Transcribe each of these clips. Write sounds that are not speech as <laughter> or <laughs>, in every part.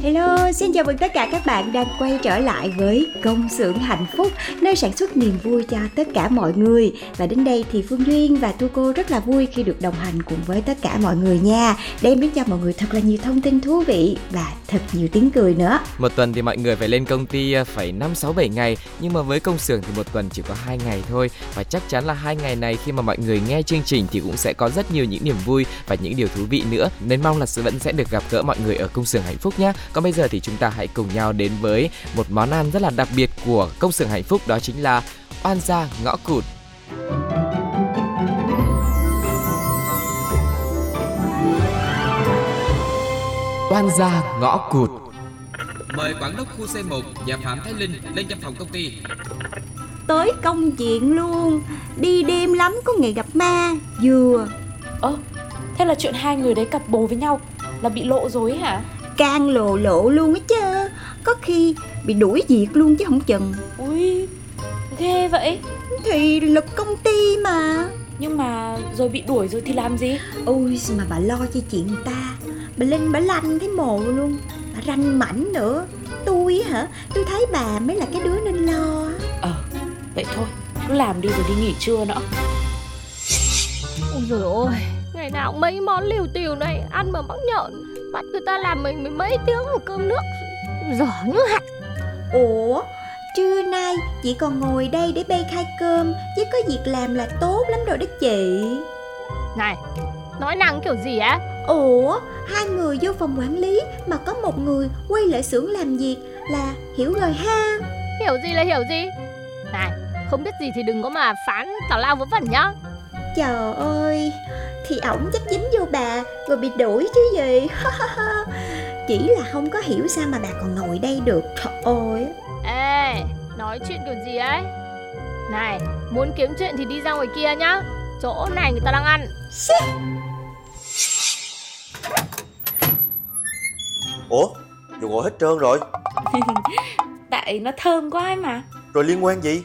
Hello, xin chào mừng tất cả các bạn đang quay trở lại với công xưởng hạnh phúc nơi sản xuất niềm vui cho tất cả mọi người. Và đến đây thì Phương Duyên và Tu Cô rất là vui khi được đồng hành cùng với tất cả mọi người nha. Đem đến cho mọi người thật là nhiều thông tin thú vị và thật nhiều tiếng cười nữa. Một tuần thì mọi người phải lên công ty à, phải 5 6 7 ngày, nhưng mà với công xưởng thì một tuần chỉ có 2 ngày thôi. Và chắc chắn là hai ngày này khi mà mọi người nghe chương trình thì cũng sẽ có rất nhiều những niềm vui và những điều thú vị nữa. Nên mong là sự vẫn sẽ được gặp gỡ mọi người ở công xưởng hạnh phúc nhé. Còn bây giờ thì chúng ta hãy cùng nhau đến với một món ăn rất là đặc biệt của công xưởng hạnh phúc đó chính là oan gia ngõ cụt. Oan gia ngõ cụt Mời quản đốc khu C1 và Phạm Thái Linh lên văn phòng công ty. tới công chuyện luôn đi đêm lắm có ngày gặp ma vừa Ơ, thế là chuyện hai người đấy cặp bồ với nhau là bị lộ rồi hả? Can lộ lộ luôn á chứ. Có khi bị đuổi việc luôn chứ không chừng. Ui, ghê vậy. thì lực công ty mà. Nhưng mà rồi bị đuổi rồi thì làm gì? ôi mà bà lo cho chuyện người ta? Bà linh bà lanh thấy mồ luôn. Bà ranh mảnh nữa. Tôi á hả? Tôi thấy bà mới là cái đứa nên lo á. Ờ, vậy thôi, cứ làm đi rồi đi nghỉ trưa nữa. Ôi dồi ôi, ngày nào mấy món liều tiều này ăn mà mắc nhợn Bắt người ta làm mình mười mấy tiếng một cơm nước. Dở như hạt ủa trưa nay chị còn ngồi đây để bê khai cơm chứ có việc làm là tốt lắm rồi đó chị. Này, nói năng kiểu gì á? Ủa hai người vô phòng quản lý mà có một người quay lại xưởng làm việc là hiểu rồi ha? Hiểu gì là hiểu gì? Này, không biết gì thì đừng có mà phán tào lao vớ vẩn nhá. Trời ơi, thì ổng chắc dính vô bà rồi bị đuổi chứ gì. Chỉ là không có hiểu sao mà bà còn ngồi đây được. Trời ơi. Ê, nói chuyện kiểu gì ấy? Này, muốn kiếm chuyện thì đi ra ngoài kia nhá. Chỗ này người ta đang ăn. Ủa, dầu gội hết trơn rồi. <laughs> Tại nó thơm quá ấy mà. Rồi liên quan gì?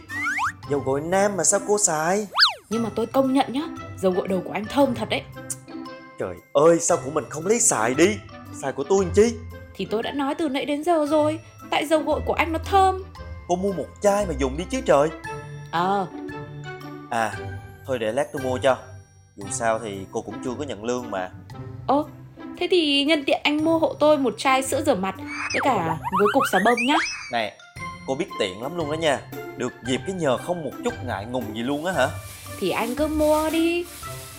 Dầu gội nam mà sao cô xài? Nhưng mà tôi công nhận nhá, dầu gội đầu của anh thơm thật đấy. Trời ơi, sao của mình không lấy xài đi? Xài của tôi làm chi? Thì tôi đã nói từ nãy đến giờ rồi, tại dầu gội của anh nó thơm. Cô mua một chai mà dùng đi chứ trời. Ờ, À, thôi để lát tôi mua cho. Dù sao thì cô cũng chưa có nhận lương mà. Ơ, thế thì nhân tiện anh mua hộ tôi một chai sữa rửa mặt với cả với cục xà bông nhá. Nè, cô biết tiện lắm luôn đó nha. Được dịp cái nhờ không một chút ngại ngùng gì luôn á hả Thì anh cứ mua đi.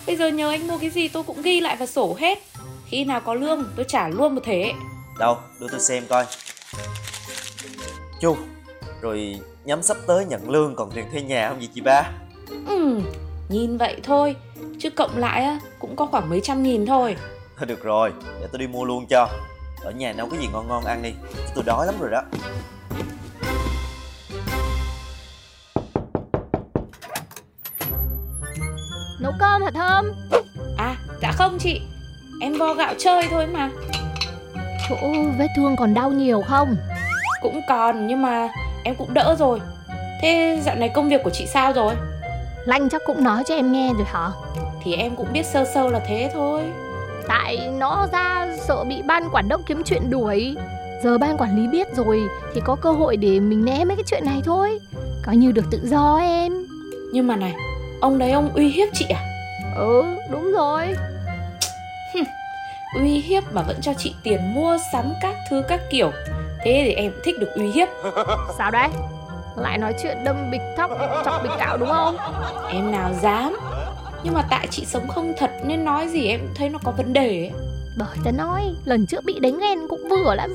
Bây giờ nhờ anh mua cái gì tôi cũng ghi lại và sổ hết. Khi nào có lương tôi trả luôn một thế. Đâu, đưa tôi xem coi Chu, rồi nhắm sắp tới nhận lương còn tiền thuê nhà không vậy chị ba Ừ, nhìn vậy thôi, chứ cộng lại á cũng có khoảng mấy trăm nghìn thôi. Thôi <laughs> được rồi, để tôi đi mua luôn cho Ở nhà nấu cái gì ngon ngon ăn đi Tôi đói lắm rồi đó Nấu cơm hả Thơm À, dạ không chị, em vo gạo chơi thôi mà. Chỗ vết thương còn đau nhiều không Cũng còn nhưng mà em cũng đỡ rồi. Thế dạo này công việc của chị sao rồi? Lanh chắc cũng nói cho em nghe rồi hả Thì em cũng biết sơ sơ là thế thôi. Tại nó ra sợ bị ban quản đốc kiếm chuyện đuổi Giờ ban quản lý biết rồi Thì có cơ hội để mình né mấy cái chuyện này thôi Coi như được tự do em Nhưng mà này, ông đấy ông uy hiếp chị à? Ừ đúng rồi uy hiếp mà vẫn cho chị tiền mua sắm các thứ các kiểu thế thì em thích được uy hiếp <laughs> Sao đấy? Lại nói chuyện đâm bịch thóc, chọc bịch gạo đúng không? em nào dám nhưng mà tại chị sống không thật nên nói gì em thấy nó có vấn đề ấy. Bởi ta nói, lần trước bị đánh ghen cũng vừa lắm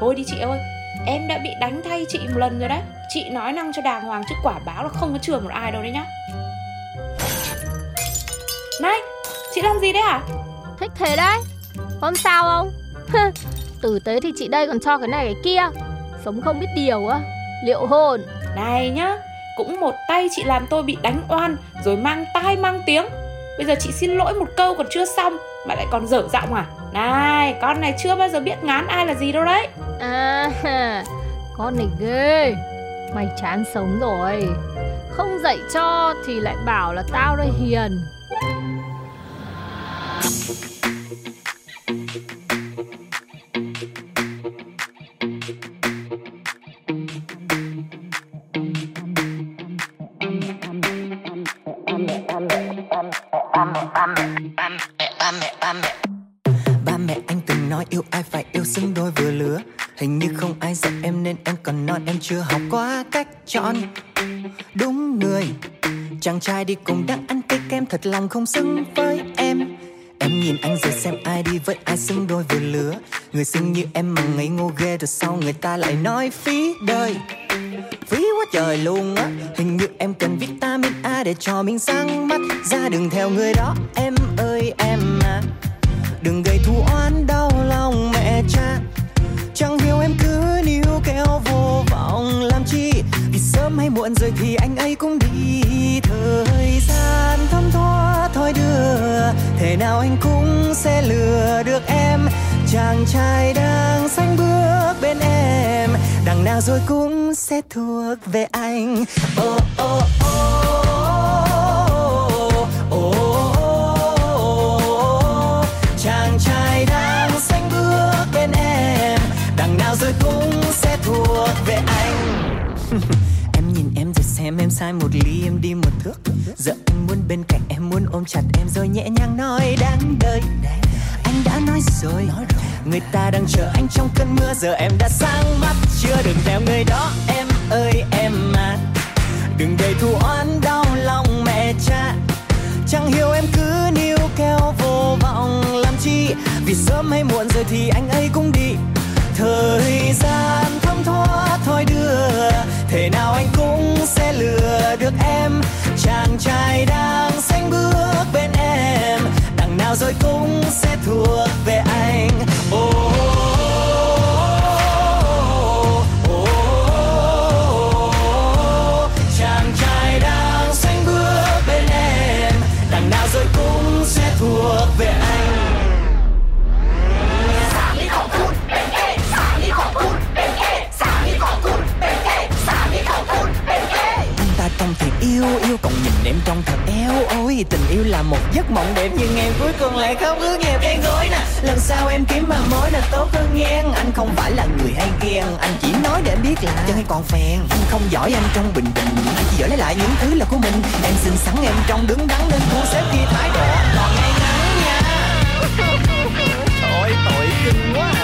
thôi đi chị ơi em đã bị đánh thay chị một lần rồi đấy chị nói năng cho đàng hoàng chứ quả báo là không có chừa một ai đâu đấy nhá này chị làm gì đấy à Thích thế đấy Không sao không? Tử tế thì chị đây còn cho cái này cái kia Sống không biết điều á Liệu hồn Này nhá, cũng một tay chị làm tôi bị đánh oan rồi mang tai mang tiếng. Bây giờ chị xin lỗi một câu còn chưa xong mà lại còn dở giọng à? Này, con này chưa bao giờ biết ngán ai là gì đâu đấy. À Con này ghê Mày chán sống rồi Không dạy cho thì lại bảo là tao đây hiền đi cùng đang ăn cây kem thật lòng không xứng với em. Em nhìn anh rồi xem ai đi với ai xứng đôi vừa lứa. Người xinh như em mà ngây ngô ghê, rồi sau người ta lại nói phí đời. Phí quá trời luôn á, Hình như em cần vitamin A để cho mình sáng mắt. Ra đừng theo người đó em ơi. Chàng trai đang xanh bước bên em. Đằng nào rồi cũng sẽ thuộc về anh. Oh oh oh oh oh em. Thuộc về anh. <laughs> Em nhìn em rồi xem em sai một ly, em đi một thước. Giờ anh muốn bên cạnh, em muốn ôm chặt em rồi nhẹ nhàng nói, đang nói rồi. Người ta đang chờ anh trong cơn mưa, Giờ em đã sáng mắt. Chưa đừng theo người đó, Em ơi, em à. Đừng để thù oán, đau lòng mẹ cha. Chẳng hiểu em cứ níu kéo vô vọng làm chi. Vì sớm hay muộn rồi thì anh ấy cũng đi. Thời gian thấm thoa thôi đưa. Thế nào anh cũng sẽ lừa được em. Chàng trai đang xanh bước bên em. Đằng nào rồi cũng sẽ thuộc về oh, em trong thật éo ôi, tình yêu là một giấc mộng đẹp nhưng em cuối cùng lại không ước nghèo đen gối nè, lần sau em kiếm mà mối là tốt hơn nghe anh không phải là người hay ghen, anh chỉ nói để em biết là chân hay còn phèn. Anh không giỏi anh trong bình định anh chỉ giỏi lấy lại những thứ là của mình. Em xinh xắn, em trong đứng đắn nên thu xếp khi thái độ. Còn ngay ngắn nha. <laughs> Ôi tội kinh quá.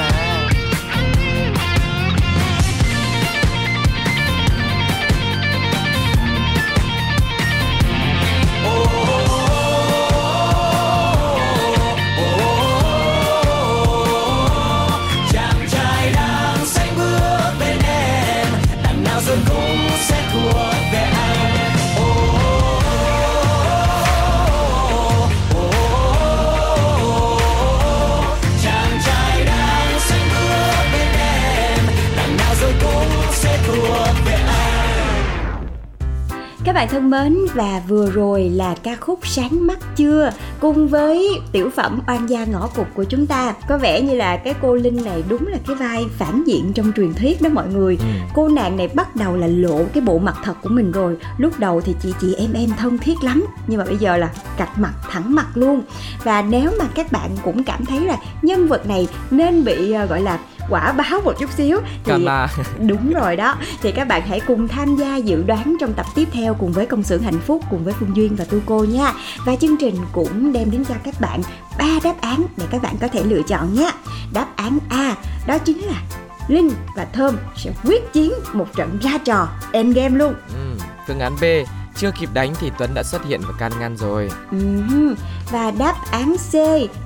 Các bạn thân mến và vừa rồi là ca khúc Sáng mắt chưa cùng với tiểu phẩm Oan gia ngõ cụt của chúng ta. Có vẻ như là cái cô Linh này đúng là cái vai phản diện trong truyền thuyết đó mọi người. Cô nàng này bắt đầu là lộ cái bộ mặt thật của mình rồi. Lúc đầu thì chị chị em em thân thiết lắm nhưng mà bây giờ là cạch mặt thẳng mặt luôn. Và nếu mà các bạn cũng cảm thấy là nhân vật này nên bị ờ, gọi là quả báo một chút xíu. Thì Karma. đúng rồi đó. Thì các bạn hãy cùng tham gia dự đoán trong tập tiếp theo cùng với công xưởng hạnh phúc cùng với phương duyên và tu cô nha. Và chương trình cũng đem đến cho các bạn ba đáp án để các bạn có thể lựa chọn nhé. Đáp án a đó chính là linh và thơm sẽ quyết chiến một trận ra trò endgame luôn. Ừ, phương án B, chưa kịp đánh thì Tuấn đã xuất hiện và can ngăn rồi. Ừ, Và đáp án C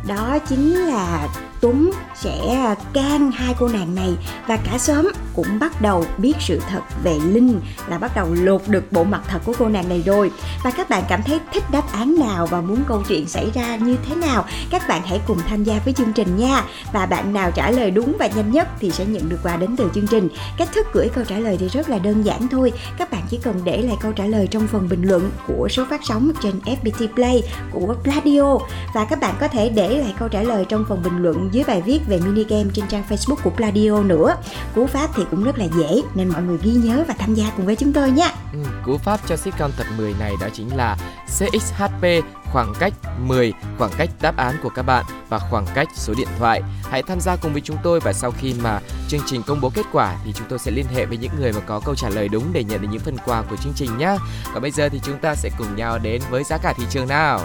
đó chính là Tuấn sẽ can hai cô nàng này và cả xóm cũng bắt đầu biết sự thật về Linh là bắt đầu lột được bộ mặt thật của cô nàng này rồi. Và các bạn cảm thấy thích đáp án nào và muốn câu chuyện xảy ra như thế nào các bạn hãy cùng tham gia với chương trình nha. Và bạn nào trả lời đúng và nhanh nhất thì sẽ nhận được quà đến từ chương trình. Cách thức gửi câu trả lời thì rất là đơn giản thôi. Các bạn chỉ cần để lại câu trả lời trong phần bình luận của số phát sóng trên FPT Play của Pladio và các bạn có thể để lại câu trả lời trong phần bình luận dưới bài viết về mini game trên trang Facebook của Pladio nữa. Cú pháp thì cũng rất là dễ nên mọi người ghi nhớ và tham gia cùng với chúng tôi nha. Ừ, cú pháp cho sitcom tập 10 này đó chính là CXHP khoảng cách 10, khoảng cách đáp án của các bạn và khoảng cách số điện thoại. Hãy tham gia cùng với chúng tôi và sau khi mà chương trình công bố kết quả thì chúng tôi sẽ liên hệ với những người mà có câu trả lời đúng để nhận được những phần quà của chương trình nhé. Còn bây giờ thì chúng ta sẽ cùng nhau đến với giá cả thị trường nào.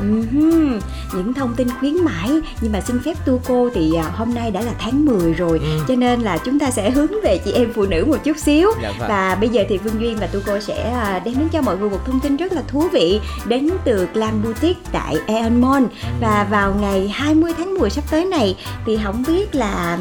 Những thông tin khuyến mãi nhưng mà xin phép tu cô thì à, hôm nay đã là tháng 10 rồi Ừ. cho nên là chúng ta sẽ hướng về chị em phụ nữ một chút xíu Dạ vâng. và bây giờ thì Phương Duyên và tu cô sẽ à, đem đến cho mọi người một thông tin rất là thú vị đến từ Glam Boutique tại Aeon Mall. Và vào ngày 20 tháng 10 sắp tới này, thì không biết là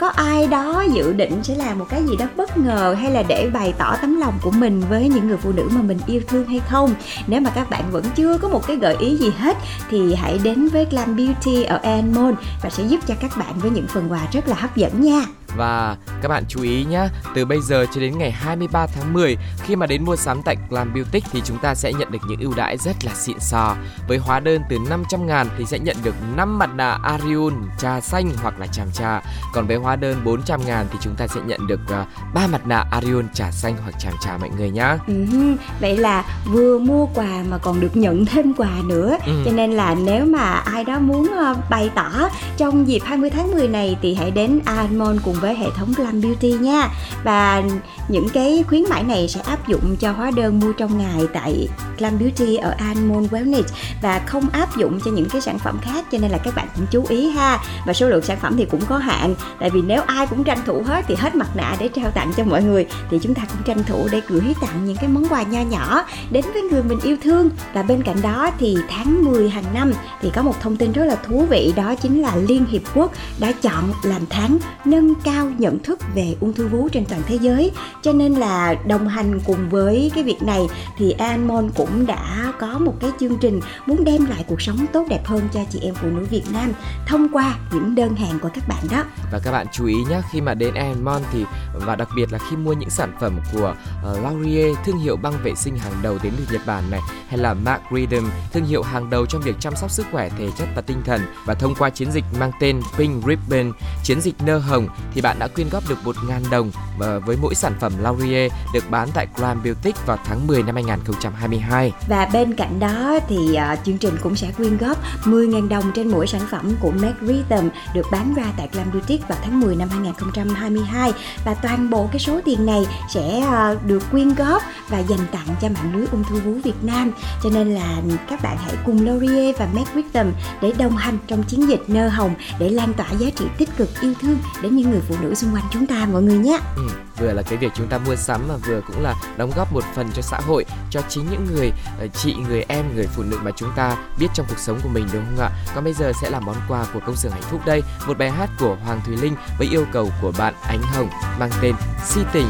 có ai đó dự định sẽ làm một cái gì đó bất ngờ hay là để bày tỏ tấm lòng của mình với những người phụ nữ mà mình yêu thương hay không. Nếu mà các bạn vẫn chưa có một cái gợi ý gì hết, thì hãy đến với Glam Beauty ở Aeon Mall và sẽ giúp cho các bạn với những phần quà rất là hấp dẫn nha. Và các bạn chú ý nhé, từ bây giờ cho đến ngày 23 tháng 10 khi mà đến mua sắm tại Glam Beauty thì chúng ta sẽ nhận được những ưu đãi rất là xịn sò. Với hóa đơn từ 500 ngàn thì sẽ nhận được 5 mặt nạ Arion trà xanh hoặc là tràm trà. Còn với hóa đơn 400 ngàn thì chúng ta sẽ nhận được uh, 3 mặt nạ Arion trà xanh hoặc tràm trà mọi người nhá. Ừm, vậy là vừa mua quà mà còn được nhận thêm quà nữa Ừ. cho nên là nếu mà ai đó muốn ờ, bày tỏ trong dịp 20 tháng 10 này thì hãy đến Aeon Mall cùng với hệ thống Glam Beauty nha. Và những cái khuyến mãi này sẽ áp dụng cho hóa đơn mua trong ngày tại Glam Beauty ở Aeon Wellness và không áp dụng cho những cái sản phẩm khác, cho nên là các bạn cũng chú ý ha. Và số lượng sản phẩm thì cũng có hạn, tại vì nếu ai cũng tranh thủ hết thì hết mặt nạ để trao tặng cho mọi người, thì chúng ta cũng tranh thủ để gửi tặng những cái món quà nho nhỏ đến với người mình yêu thương. Và bên cạnh đó thì tháng 10 hàng năm thì có một thông tin rất là thú vị, đó chính là Liên Hiệp Quốc đã chọn làm tháng nâng cao nhận thức về ung thư vú trên toàn thế giới. Cho nên là đồng hành cùng với cái việc này thì Anmon cũng đã có một cái chương trình muốn đem lại cuộc sống tốt đẹp hơn cho chị em phụ nữ Việt Nam thông qua những đơn hàng của các bạn đó. Và các bạn chú ý nhé, khi mà đến Anmon thì và đặc biệt là khi mua những sản phẩm của uh, Laurier, thương hiệu băng vệ sinh hàng đầu đến từ Nhật Bản này, hay là Mark Rhythm, thương hiệu hàng đầu trong việc chăm sóc sức khỏe thể chất và tinh thần. Và thông qua chiến dịch mang tên Pink Ribbon, chiến dịch nơ hồng thì bạn đã quyên góp được 1.000 đồng ờ, với mỗi sản phẩm Laurier được bán tại Grand Beauty vào tháng 10 năm 2022. Và bên cạnh đó thì uh, chương trình cũng sẽ quyên góp 10.000 đồng trên mỗi sản phẩm của Mac Rhythm được bán ra tại Glam Beauty vào tháng 10 năm 2022 và toàn bộ cái số tiền này sẽ uh, được quyên góp và dành tặng cho mạng lưới ung thư vú Việt Nam. Cho nên là các bạn hãy cùng Laurier và Mac Rhythm để đồng hành trong chiến dịch nơ hồng để lan tỏa giá trị tích cực yêu thương đến những người phụ nữ xung quanh chúng ta mọi người nhé. Ừ, vừa là cái việc chúng ta mua sắm mà vừa cũng là đóng góp một phần cho xã hội, cho chính những người ờ, chị, người em, người phụ nữ mà chúng ta biết trong cuộc sống của mình đúng không ạ? Còn bây giờ sẽ là món quà của công sở hạnh phúc đây, một bài hát của Hoàng Thùy Linh với yêu cầu của bạn Ánh Hồng mang tên Si Tình.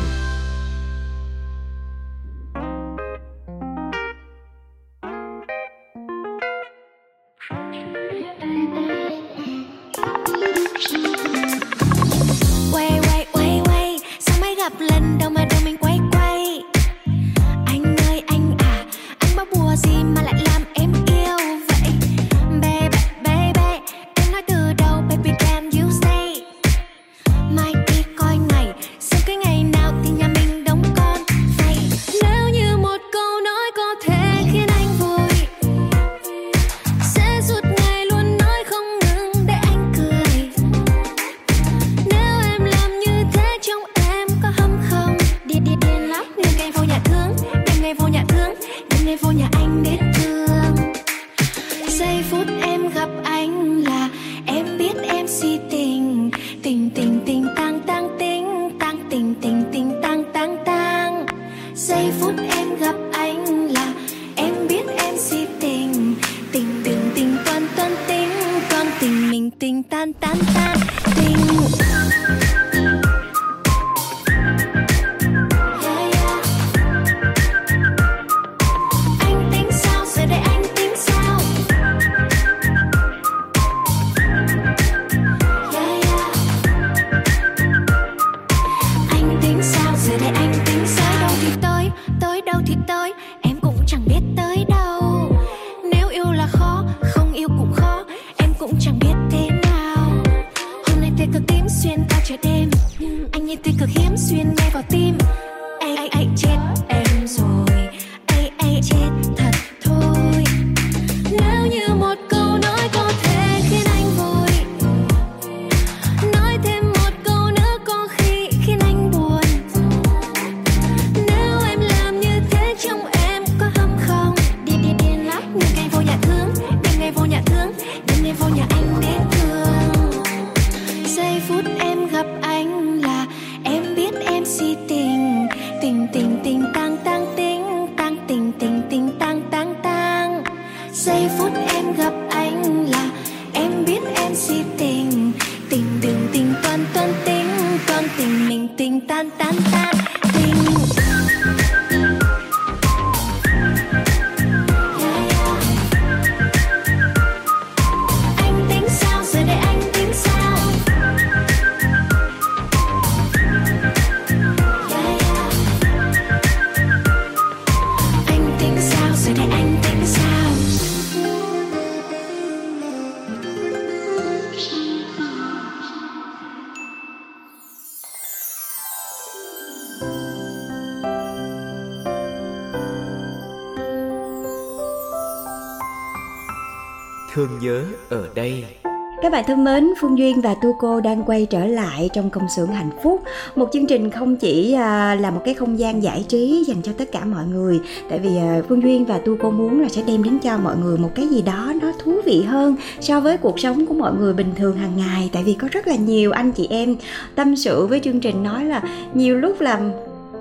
Bạn thân mến, Phương Duyên và Tu Cô đang quay trở lại trong công xưởng hạnh phúc. Một chương trình không chỉ à, là một cái không gian giải trí dành cho tất cả mọi người Tại vì à, Phương Duyên và Tu Cô muốn là sẽ đem đến cho mọi người một cái gì đó nó thú vị hơn So với cuộc sống của mọi người bình thường hàng ngày Tại vì có rất là nhiều anh chị em tâm sự với chương trình nói là nhiều lúc làm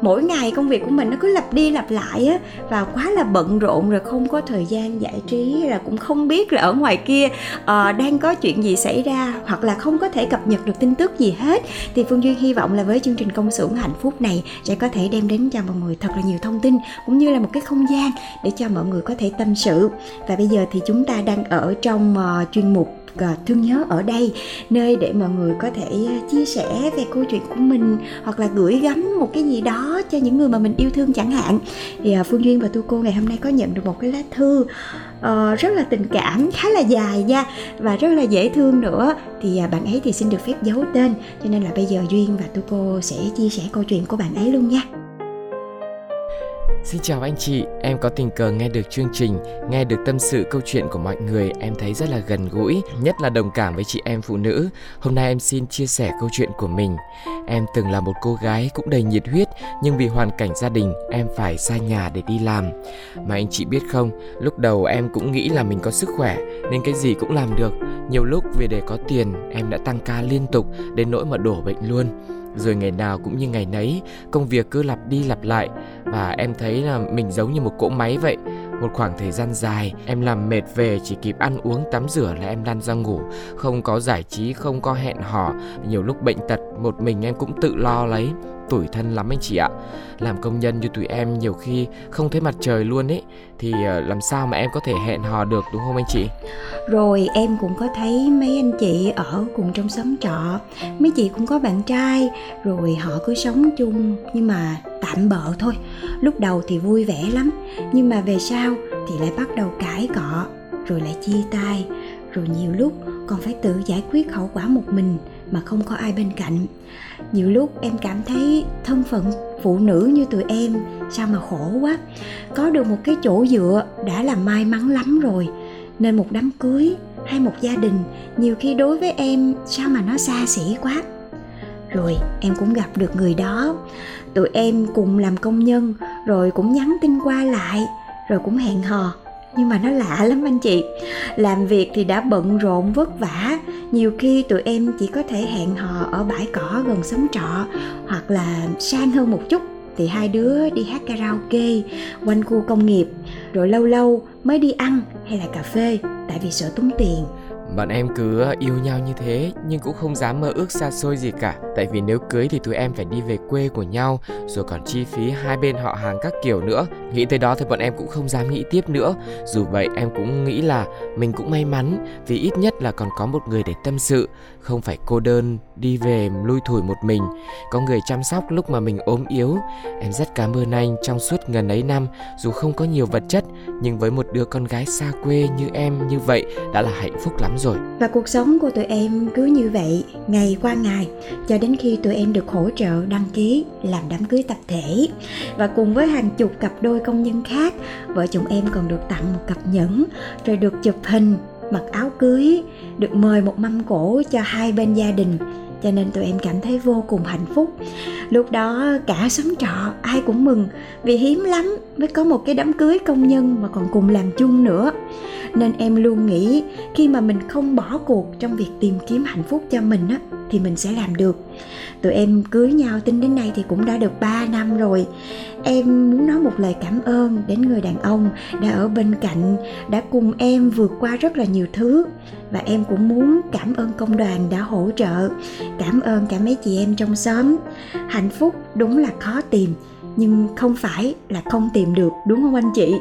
mỗi ngày công việc của mình nó cứ lặp đi lặp lại á và quá là bận rộn rồi không có thời gian giải trí là cũng không biết là ở ngoài kia uh, đang có chuyện gì xảy ra hoặc là không có thể cập nhật được tin tức gì hết. Thì phương duyên hy vọng là với chương trình công xưởng hạnh phúc này sẽ có thể đem đến cho mọi người thật là nhiều thông tin cũng như là một cái không gian để cho mọi người có thể tâm sự. Và bây giờ thì chúng ta đang ở trong uh, chuyên mục ờ, thương nhớ ở đây nơi để mọi người có thể ờ, chia sẻ về câu chuyện của mình hoặc là gửi gắm một cái gì đó cho những người mà mình yêu thương chẳng hạn. Thì ờ, phương duyên và tu cô ngày hôm nay có nhận được một cái lá thư uh, rất là tình cảm khá là dài nha và rất là dễ thương nữa. Thì uh, bạn ấy thì xin được phép giấu tên cho nên là bây giờ duyên và tu cô sẽ chia sẻ câu chuyện của bạn ấy luôn nha. Xin chào anh chị, em có tình cờ nghe được chương trình, nghe được tâm sự câu chuyện của mọi người, em thấy rất là gần gũi, nhất là đồng cảm với chị em phụ nữ. Hôm nay em xin chia sẻ câu chuyện của mình. Em từng là một cô gái cũng đầy nhiệt huyết, nhưng vì hoàn cảnh gia đình, em phải xa nhà để đi làm. Mà anh chị biết không, lúc đầu em cũng nghĩ là mình có sức khỏe, nên cái gì cũng làm được. Nhiều lúc vì để có tiền, em đã tăng ca liên tục, đến nỗi mà đổ bệnh luôn rồi ngày nào cũng như ngày nấy, công việc cứ lặp đi lặp lại. Và em thấy là mình giống như một cỗ máy vậy. Một khoảng thời gian dài, em làm mệt về, chỉ kịp ăn uống, tắm rửa là em lăn ra ngủ. Không có giải trí, không có hẹn hò. Nhiều lúc bệnh tật, một mình em cũng tự lo lấy. Tủi thân lắm anh chị ạ. Làm công nhân như tụi em nhiều khi không thấy mặt trời luôn ấy thì ờ, làm sao mà em có thể hẹn hò được, đúng không anh chị? Rồi, em cũng có thấy mấy anh chị ở cùng trong xóm trọ, mấy chị cũng có bạn trai, rồi họ cứ sống chung nhưng mà tạm bợ thôi. Lúc đầu thì vui vẻ lắm, nhưng mà về sau thì lại bắt đầu cãi cọ, rồi lại chia tay. Rồi nhiều lúc còn phải tự giải quyết hậu quả một mình mà không có ai bên cạnh. Nhiều lúc em cảm thấy thân phận phụ nữ như tụi em, sao mà khổ quá. Có được một cái chỗ dựa đã là may mắn lắm rồi. Nên một đám cưới hay một gia đình, nhiều khi đối với em, sao mà nó xa xỉ quá. Rồi em cũng gặp được người đó. Tụi em cùng làm công nhân, rồi cũng nhắn tin qua lại, rồi cũng hẹn hò nhưng mà nó lạ lắm anh chị. Làm việc thì đã bận rộn vất vả. Nhiều khi tụi em chỉ có thể hẹn hò ở bãi cỏ gần xóm trọ hoặc là sang hơn một chút. Thì hai đứa đi hát karaoke, quanh khu công nghiệp, rồi lâu lâu mới đi ăn hay là cà phê, tại vì sợ tốn tiền. Bọn em cứ ờ, yêu nhau như thế, nhưng cũng không dám mơ ước xa xôi gì cả. Tại vì nếu cưới thì tụi em phải đi về quê của nhau, Rồi còn chi phí hai bên họ hàng các kiểu nữa. Nghĩ tới đó thì bọn em cũng không dám nghĩ tiếp nữa. Dù vậy, em cũng nghĩ là mình cũng may mắn, Vì ít nhất là còn có một người để tâm sự, Không phải cô đơn đi về lui thủi một mình. Có người chăm sóc lúc mà mình ốm yếu. Em rất cảm ơn anh trong suốt gần ấy năm, Dù không có nhiều vật chất, Nhưng với một đứa con gái xa quê như em như vậy Đã là hạnh phúc lắm rồi. Và cuộc sống của tụi em cứ như vậy, Ngày qua ngày, Cho đến khi tụi em được hỗ trợ, đăng ký, Làm đám cưới tập thể. Và cùng với hàng chục cặp đôi công nhân khác, Vợ chồng em còn được tặng một cặp nhẫn, Rồi được chụp hình, mặc áo cưới, được mời một mâm cổ cho hai bên gia đình cho nên tụi em cảm thấy vô cùng hạnh phúc. Lúc đó cả xóm trọ ai cũng mừng vì hiếm lắm mới có một cái đám cưới công nhân mà còn cùng làm chung nữa. Nên em luôn nghĩ khi mà mình không bỏ cuộc trong việc tìm kiếm hạnh phúc cho mình á thì mình sẽ làm được. Tụi em cưới nhau tính đến nay thì cũng đã được 3 năm rồi. Em muốn nói một lời cảm ơn đến người đàn ông đã ở bên cạnh đã cùng em vượt qua rất là nhiều thứ. Và em cũng muốn cảm ơn công đoàn đã hỗ trợ cảm ơn cả mấy chị em trong xóm. Hạnh phúc đúng là khó tìm nhưng không phải là không tìm được đúng không anh chị?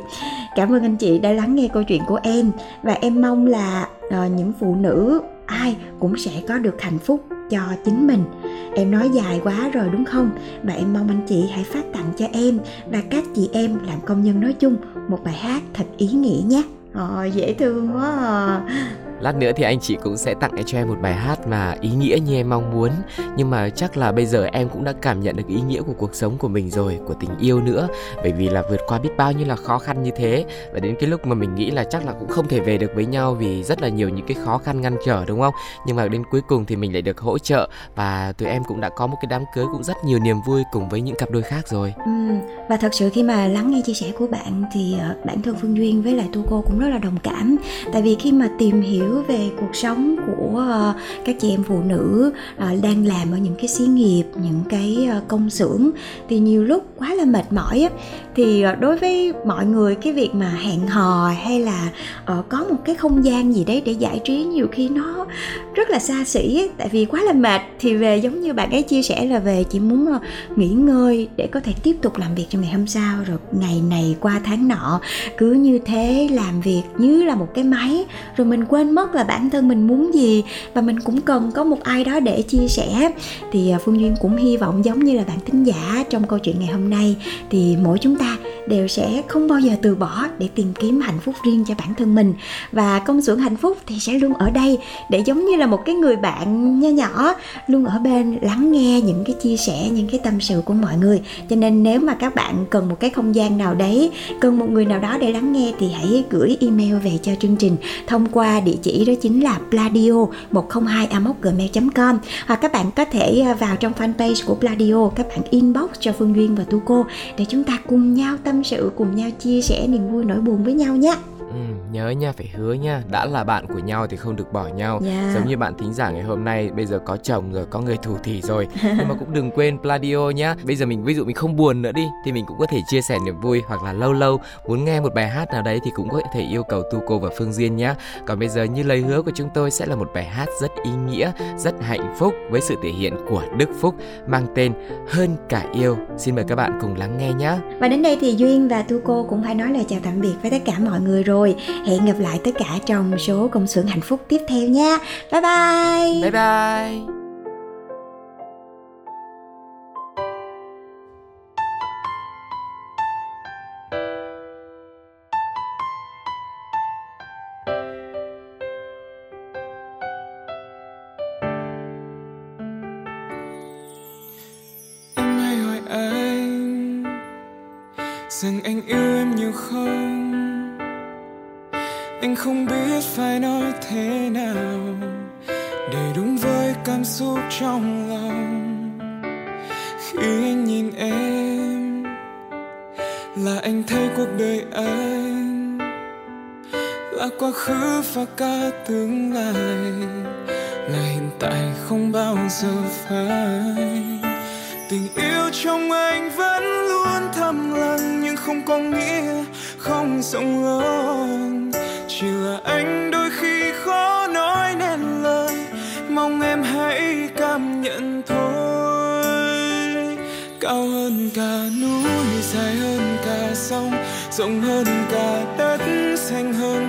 Cảm ơn anh chị đã lắng nghe câu chuyện của em. Và em mong là uh, những phụ nữ ai cũng sẽ có được hạnh phúc cho chính mình. Em nói dài quá rồi đúng không? Và em mong anh chị hãy phát tặng cho em và các chị em làm công nhân nói chung một bài hát thật ý nghĩa nhé. Ờ, dễ thương quá à. Lát nữa thì anh chị cũng sẽ tặng cho em một bài hát mà ý nghĩa như em mong muốn. Nhưng mà chắc là bây giờ em cũng đã cảm nhận được ý nghĩa của cuộc sống của mình rồi Của tình yêu nữa. Bởi vì là vượt qua biết bao nhiêu là khó khăn như thế. Và đến cái lúc mà mình nghĩ là chắc là cũng không thể về được với nhau Vì rất là nhiều những cái khó khăn ngăn trở đúng không? Nhưng mà đến cuối cùng thì mình lại được hỗ trợ. Và tụi em cũng đã có một cái đám cưới cũng rất nhiều niềm vui cùng với những cặp đôi khác rồi. Ừ, Và thật sự khi mà lắng nghe chia sẻ của bạn Thì ờ, bản thân Phương Duyên với lại Tu Cô cũng rất là đồng cảm. Tại vì khi mà tìm hiểu về cuộc sống của ờ, các chị em phụ nữ ờ, đang làm ở những cái xí nghiệp những cái ờ, công xưởng. Thì nhiều lúc quá là mệt mỏi á. Thì đối với mọi người cái việc mà hẹn hò hay là có một cái không gian gì đấy để giải trí nhiều khi nó rất là xa xỉ ấy, tại vì quá là mệt. Thì về giống như bạn ấy chia sẻ là về chỉ muốn nghỉ ngơi để có thể tiếp tục làm việc cho ngày hôm sau rồi ngày này qua tháng nọ cứ như thế làm việc như là một cái máy rồi mình quên mất là bản thân mình muốn gì và mình cũng cần có một ai đó để chia sẻ. Thì à, phương duyên cũng hy vọng giống như là bạn thính giả trong câu chuyện ngày hôm nay, thì mỗi chúng ta đều sẽ không bao giờ từ bỏ để tìm kiếm hạnh phúc riêng cho bản thân mình. Và công xưởng hạnh phúc thì sẽ luôn ở đây để giống như là một cái người bạn nho nhỏ, luôn ở bên lắng nghe những cái chia sẻ, những cái tâm sự của mọi người. Cho nên nếu mà các bạn cần một cái không gian nào đấy, cần một người nào đó để lắng nghe thì hãy gửi email về cho chương trình thông qua địa chỉ đó chính là pladio 102 gmail com. Hoặc các bạn có thể à, vào trong fanpage của pladio, các bạn inbox cho phương duyên và tu cô để chúng ta cùng nhau tâm sự cùng nhau chia sẻ niềm vui nỗi buồn với nhau nhé. Ừ, nhớ nha phải hứa nha. Đã là bạn của nhau thì không được bỏ nhau. Yeah. Dạ. giống như bạn thính giả ngày hôm nay bây giờ có chồng rồi có người thủ thỉ rồi. <laughs> Nhưng mà cũng đừng quên Pladio nhá. Bây giờ mình ví dụ mình không buồn nữa đi thì mình cũng có thể chia sẻ niềm vui hoặc là lâu lâu. Muốn nghe một bài hát nào đấy thì cũng có thể yêu cầu tu cô và phương duyên nhá. Còn bây giờ như lời hứa của chúng tôi sẽ là một bài hát rất ý nghĩa rất hạnh phúc với sự thể hiện của Đức Phúc mang tên hơn cả yêu. Xin mời các bạn cùng lắng nghe nhé và đến đây thì duyên và tu cô cũng phải nói lời chào tạm biệt với tất cả mọi người rồi rồi. Hẹn gặp lại tất cả trong số công xưởng hạnh phúc tiếp theo nha. Bye bye. Bye bye. Lại là hiện tại không bao giờ phai. Tình yêu trong anh vẫn luôn thầm lặng, nhưng không có nghĩa không rộng lớn. Chỉ là anh đôi khi khó nói nên lời, mong em hãy cảm nhận thôi. Cao hơn cả núi, dài hơn cả sông, rộng hơn cả đất, xanh hơn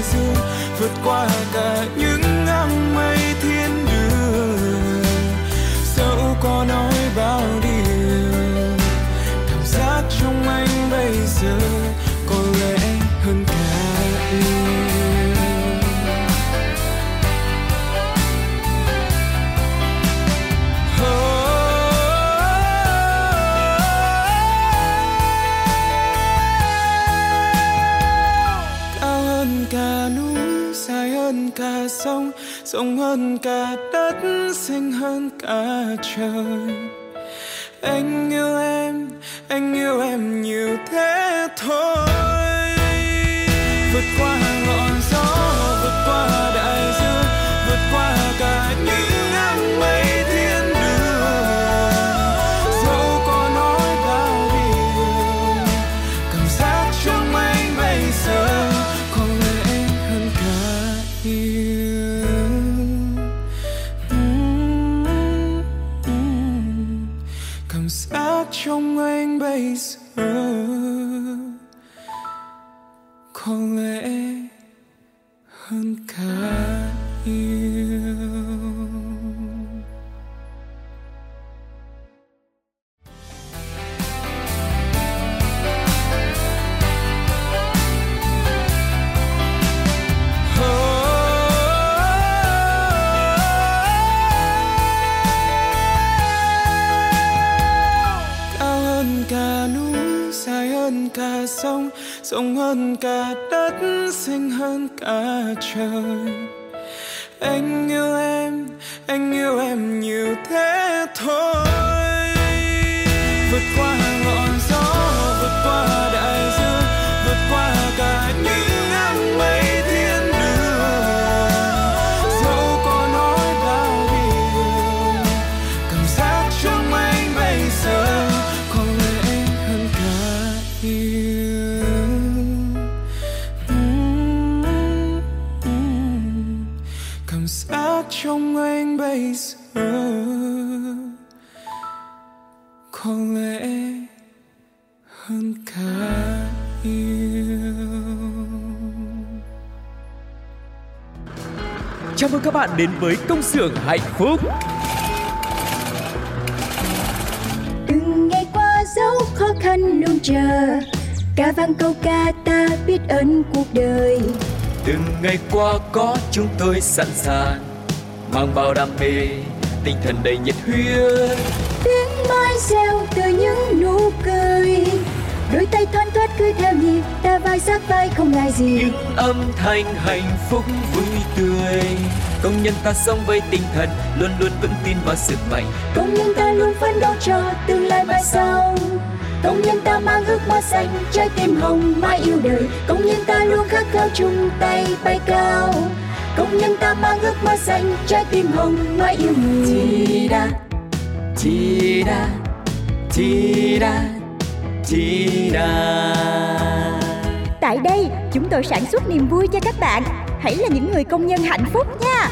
Đại dương vượt qua cả những áng mây thiên đường. Dẫu có nói bao điều, cảm giác trong anh bây giờ rộng hơn cả đất xanh hơn cả trời. Anh yêu em, anh yêu em nhiều thế thôi. Hơn cả núi, dài hơn cả sông, rộng hơn cả đất xanh hơn cả trời. Anh yêu em, anh yêu em nhiều thế thôi. Vượt qua bây giờ có lẽ hơn cả yêu? Chào mừng các bạn đến với công xưởng hạnh phúc. từng ngày qua dấu khó khăn luôn chờ. Ca vang câu ca ta biết ơn cuộc đời. Từng ngày qua có chúng tôi sẵn sàng mang bao đam mê, tinh thần đầy nhiệt huyết. tiếng mai reo từ những nụ cười. Đôi tay thoăn thoắt cứ theo nhịp ta vai sát vai không ngại gì. Những âm thanh hạnh phúc vui tươi. công nhân ta sống với tinh thần luôn luôn vững tin vào sức mạnh. Công nhân ta luôn phấn đấu cho tương lai mai sau. Công nhân ta mang ước mơ xanh trái tim hồng mãi yêu đời. Công nhân ta luôn khát khao chung tay bay cao công nhân ta mang ước mơ xanh trái tim hồng mãi yêu người chi da chi da chi da chi da Tại đây, chúng tôi sản xuất niềm vui cho các bạn. Hãy là những người công nhân hạnh phúc nha.